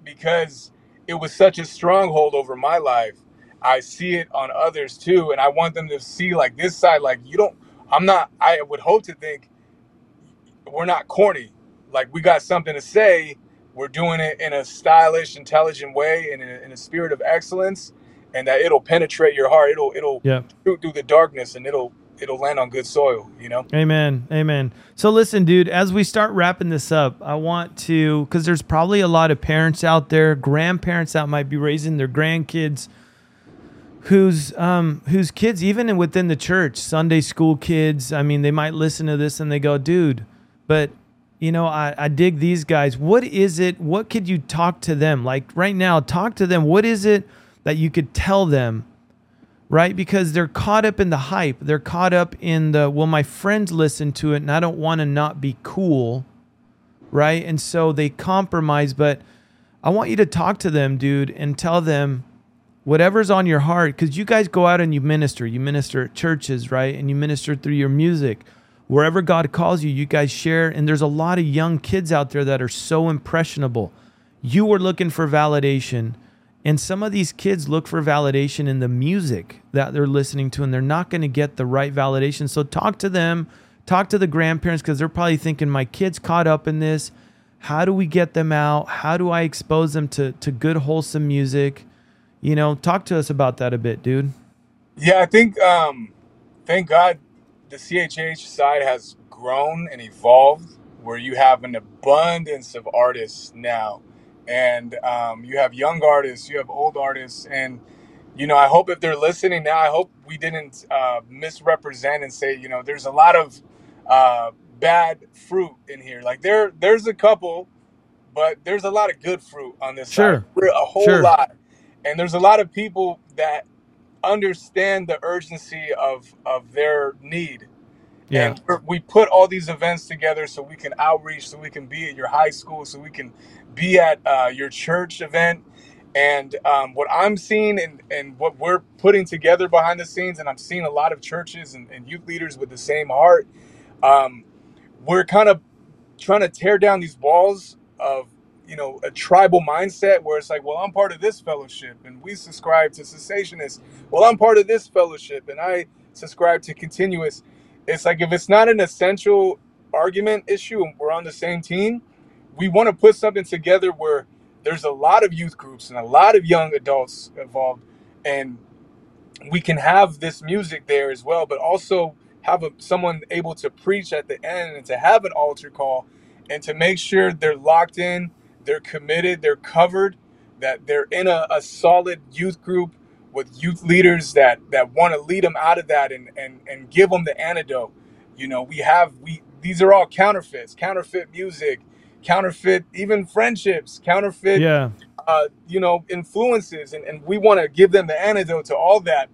because it was such a stronghold over my life i see it on others too and i want them to see like this side like you don't i'm not i would hope to think we're not corny like we got something to say we're doing it in a stylish intelligent way and in a, in a spirit of excellence and that it'll penetrate your heart it'll it'll Yep. shoot through the darkness and it'll it'll land on good soil you know Amen. Amen. So listen, dude, as we start wrapping this up, I want to because there's probably a lot of parents out there, grandparents that might be raising their grandkids whose um whose kids even within the church, Sunday school kids, I mean, they might listen to this and they go, dude, but you know, I, I dig these guys. What is it? What could you talk to them? Like right now, talk to them. What is it that you could tell them right? Because they're caught up in the hype. They're caught up in the, well, my friends listen to it and I don't want to not be cool, right? And so they compromise. But I want you to talk to them, dude, and tell them whatever's on your heart. Because you guys go out and you minister. You minister at churches, right? And you minister through your music. Wherever God calls you, you guys share. And there's a lot of young kids out there that are so impressionable. You were looking for validation. And some of these kids look for validation in the music that they're listening to, and they're not going to get the right validation. So talk to them, talk to the grandparents, because they're probably thinking, my kid's caught up in this. How do we get them out? How do I expose them to, to good, wholesome music? You know, talk to us about that a bit, dude. Yeah, I think um thank God the CHH side has grown and evolved where you have an abundance of artists now. And um, you have young artists, you have old artists, and you know, I hope if they're listening now, I hope we didn't uh, misrepresent and say, you know, there's a lot of uh, bad fruit in here. Like there, there's a couple, but there's a lot of good fruit on this Sure. We're a whole Sure. lot, and there's a lot of people that understand the urgency of of their need. Yeah. And we're, we put all these events together so we can outreach, so we can be at your high school, so we can be at uh, your church event. And um, what I'm seeing and, and what we're putting together behind the scenes, and I'm seeing a lot of churches and, and youth leaders with the same heart, um, we're kind of trying to tear down these walls of you know a tribal mindset where it's like well i'm part of this fellowship and we subscribe to cessationists well i'm part of this fellowship and i subscribe to continuous it's like if it's not an essential argument issue and we're on the same team we want to put something together where there's a lot of youth groups and a lot of young adults involved and we can have this music there as well, but also have a, someone able to preach at the end and to have an altar call and to make sure they're locked in, they're committed, they're covered, that they're in a, a solid youth group with youth leaders that that want to lead them out of that and and and give them the antidote. You know, we have we these are all counterfeits, counterfeit music, counterfeit even friendships, counterfeit Yeah. uh, you know, influences, and, and we want to give them the antidote to all that.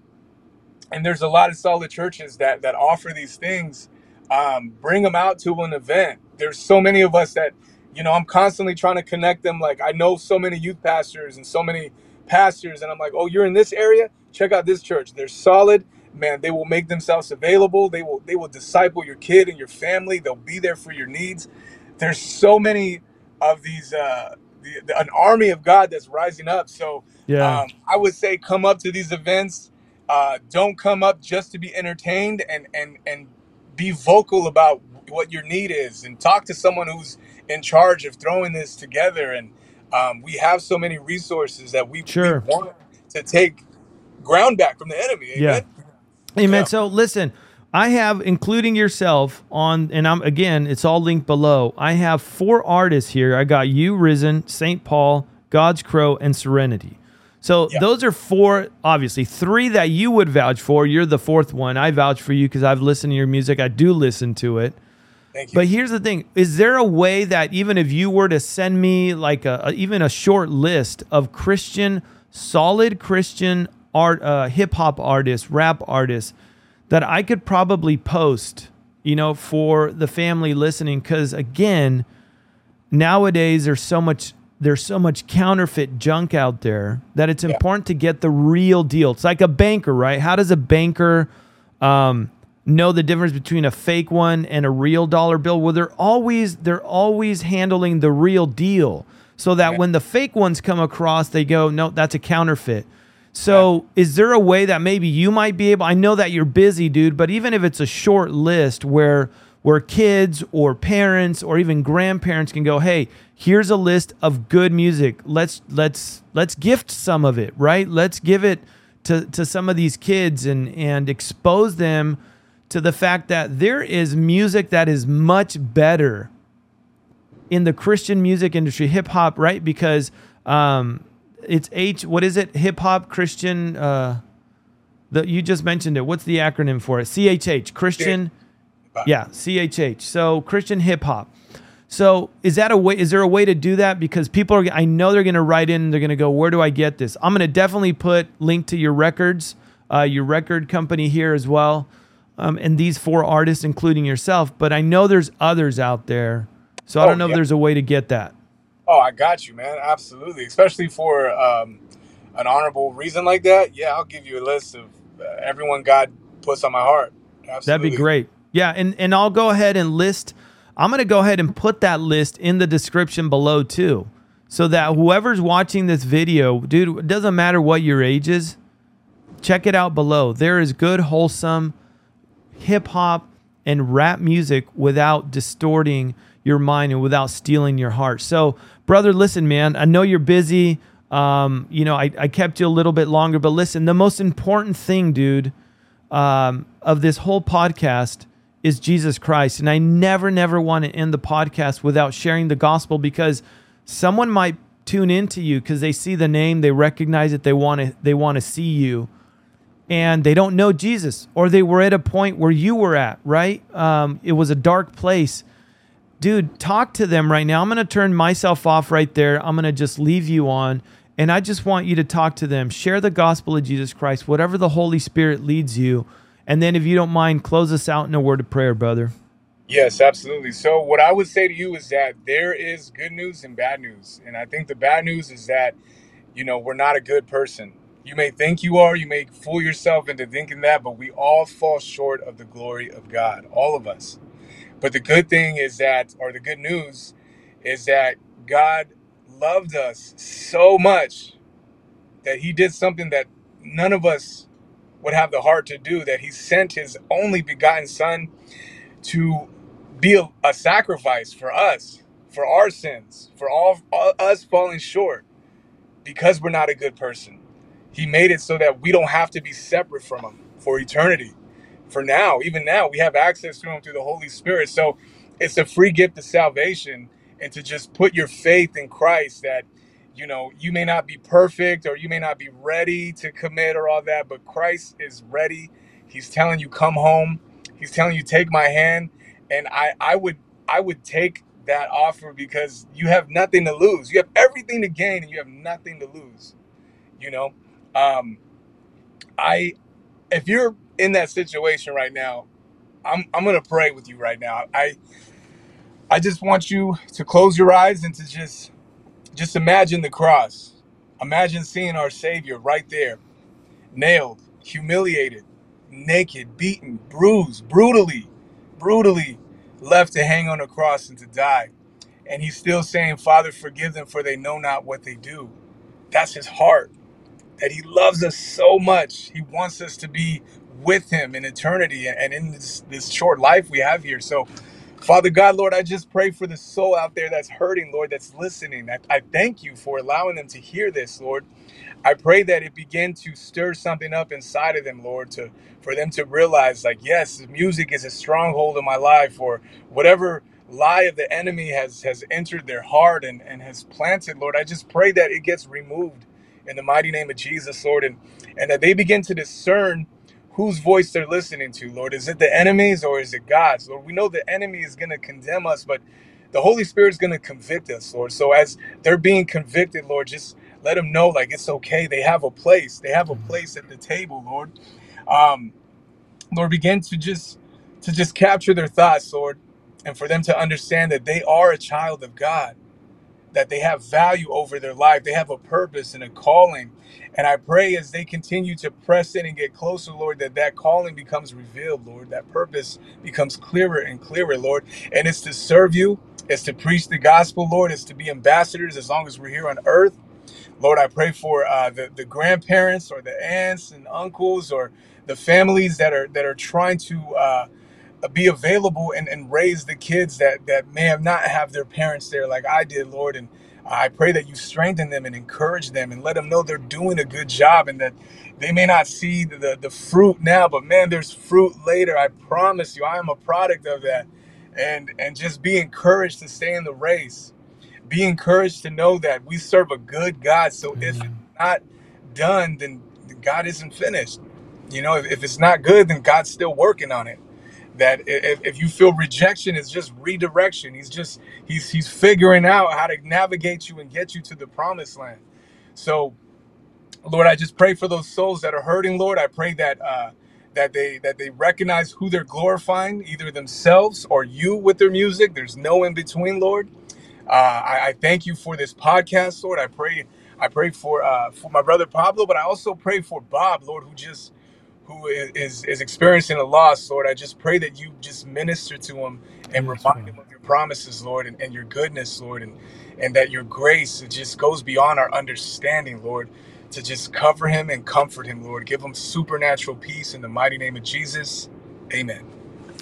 And there's a lot of solid churches that that offer these things, um, bring them out to an event. There's so many of us that, you know, I'm constantly trying to connect them. Like I know so many youth pastors and so many pastors, and I'm like, oh, you're in this area? Check out this church. They're solid. Man, they will make themselves available. They will they will disciple your kid and your family. They'll be there for your needs. There's so many of these uh, the, the, an army of God that's rising up. So Yeah. um, I would say come up to these events. Uh, don't come up just to be entertained and and and be vocal about what your need is and talk to someone who's in charge of throwing this together. And um, we have so many resources that we we want to take ground back from the enemy. Yeah. Amen. Amen. Yeah. So listen, I have, including yourself, on, and I'm again, it's all linked below. I have four artists here. I got you, Rizin, St. Paul, God's Crow, and Serenity. So Yeah. those are four, obviously, three that you would vouch for. You're the fourth one. I vouch for you because I've listened to your music. I do listen to it. Thank you. But here's the thing: is there a way that even if you were to send me like a, a- even a short list of Christian, solid Christian art, uh, hip hop artists, rap artists, that I could probably post, you know, for the family listening? Because again, nowadays there's so much there's so much counterfeit junk out there that it's important to get the real deal. It's like a banker, right? How does a banker um, know the difference between a fake one and a real dollar bill? Well, they're always they're always handling the real deal, so that when the fake ones come across, they go, no, that's a counterfeit. So, is there a way that maybe you might be able? I know that you're busy, dude, but even if it's a short list where where kids or parents or even grandparents can go, "Hey, here's a list of good music. Let's let's let's gift some of it, right? Let's give it to to some of these kids and and expose them to the fact that there is music that is much better in the Christian music industry, hip hop, right? Because um, it's H. What is it? Hip hop Christian. Uh, the you just mentioned it. What's the acronym for it? CHH Christian. Yeah, CHH. So Christian hip hop. So is that a way? Is there a way to do that? Because people are. I know they're going to write in. They're going to go. Where do I get this? I'm going to definitely put link to your records, uh, your record company here as well, um, and these four artists, including yourself. But I know there's others out there. So I Oh, don't know if there's a way to get that. Oh, I got you, man. Absolutely. Especially for um, an honorable reason like that. Yeah, I'll give you a list of uh, everyone God puts on my heart. Absolutely. That'd be great. Yeah, and and I'll go ahead and list. I'm gonna go ahead and put that list in the description below too, so that whoever's watching this video, dude, it doesn't matter what your age is, check it out below. There is good, wholesome hip hop and rap music without distorting your mind and without stealing your heart. So, brother, listen, man, I know you're busy. Um, you know, I, I kept you a little bit longer, but listen, the most important thing, dude, um, of this whole podcast is Jesus Christ. And I never, never want to end the podcast without sharing the gospel because someone might tune into you because they see the name, they recognize it, they want to, they want to see you and they don't know Jesus, or they were at a point where you were at, right? Um, it was a dark place. Dude, talk to them right now. I'm going to turn myself off right there. I'm going to just leave you on. And I just want you to talk to them. Share the gospel of Jesus Christ, whatever the Holy Spirit leads you. And then, if you don't mind, close us out in a word of prayer, brother. Yes, absolutely. So, what I would say to you is that there is good news and bad news. And I think the bad news is that, you know, we're not a good person. You may think you are, you may fool yourself into thinking that, but we all fall short of the glory of God, all of us. But the good thing is that, or the good news is that God loved us so much that he did something that none of us would have the heart to do, that he sent his only begotten son to be a, a sacrifice for us, for our sins, for all, all us falling short because we're not a good person. He made it so that we don't have to be separate from him for eternity. For now, even now, we have access to him through the Holy Spirit. So it's a free gift of salvation and to just put your faith in Christ that you know you may not be perfect or you may not be ready to commit or all that but Christ is ready. He's telling you come home. He's telling you take my hand. And I I would I would take that offer because you have nothing to lose. You have everything to gain and you have nothing to lose you know um I if you're in that situation right now I'm I'm gonna pray with you right now. I I just want you to close your eyes and to just just imagine the cross. Imagine seeing our Savior right there, nailed, humiliated, naked, beaten, bruised, brutally, brutally left to hang on a cross and to die. And he's still saying, Father, forgive them for they know not what they do. That's his heart. That he loves us so much. He wants us to be with him in eternity and in this, this short life we have here. So, Father God, Lord, I just pray for the soul out there that's hurting, Lord, that's listening. I, I thank you for allowing them to hear this, Lord. I pray that it begin to stir something up inside of them, Lord, to for them to realize, like, yes, music is a stronghold in my life, or whatever lie of the enemy has has entered their heart and, and has planted, Lord. I just pray that it gets removed in the mighty name of Jesus, Lord, and, and that they begin to discern whose voice they're listening to, Lord. Is it the enemy's or is it God's? Lord, we know the enemy is going to condemn us, but the Holy Spirit is going to convict us, Lord. So as they're being convicted, Lord, just let them know like it's okay. They have a place. They have a place at the table, Lord. Um, Lord, begin to just to just capture their thoughts, Lord, and for them to understand that they are a child of God that they have value over their life. They have a purpose and a calling. And I pray as they continue to press in and get closer, Lord, that that calling becomes revealed, Lord. That purpose becomes clearer and clearer, Lord. And it's to serve you, it's to preach the gospel, Lord. It's to be ambassadors as long as we're here on earth. Lord, I pray for uh, the the grandparents or the aunts and uncles or the families that are that are trying to uh, be available and, and raise the kids that that may have not have their parents there like I did, Lord. And I pray that you strengthen them and encourage them and let them know they're doing a good job and that they may not see the, the, the fruit now, but man, there's fruit later. I promise you, I am a product of that. And and just be encouraged to stay in the race. Be encouraged to know that we serve a good God. So if it's not done, then God isn't finished. You know, if, if it's not good, then God's still working on it that if, if you feel rejection is just redirection. He's just he's he's figuring out how to navigate you and get you to the promised land. So lord i just pray for those souls that are hurting lord. I pray that uh that they that they recognize who they're glorifying either themselves or you with their music. There's no in between lord. Uh i, I thank you for this podcast lord. I pray i pray for uh for my brother pablo but i also pray for bob lord who just who is is experiencing a loss, Lord, I just pray that you just minister to him and Yes, remind Lord. him of your promises, Lord, and, and your goodness, Lord, and and that your grace it just goes beyond our understanding, Lord, to just cover him and comfort him, Lord. Give him supernatural peace in the mighty name of Jesus. Amen.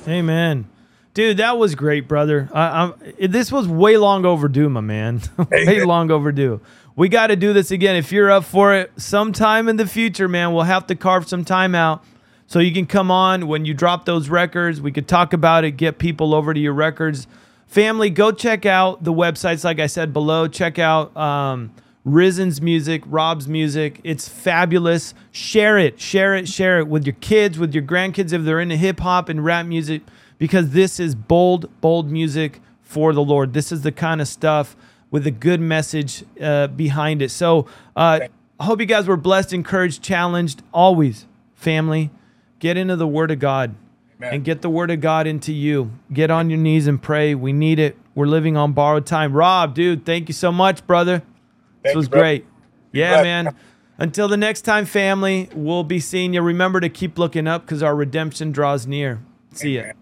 Amen. Dude, that was great, brother. I, I'm, this was way long overdue, my man. way Amen. long overdue. We got to do this again. If you're up for it, sometime in the future, man, we'll have to carve some time out so you can come on when you drop those records. We could talk about it, get people over to your records. Family, go check out the websites, like I said below. Check out um, Rizin's music, Rob's music. It's fabulous. Share it, share it, share it with your kids, with your grandkids if they're into hip hop and rap music, because this is bold, bold music for the Lord. This is the kind of stuff with a good message uh, behind it. So uh, I hope you guys were blessed, encouraged, challenged. Always, family, get into the Word of God Amen. and get the Word of God into you. Get on your knees and pray. We need it. We're living on borrowed time. Rob, dude, thank you so much, brother. This was you, brother. great. Yeah, blessed. man. Until the next time, family, we'll be seeing you. Remember to keep looking up because our redemption draws near. See ya. Amen.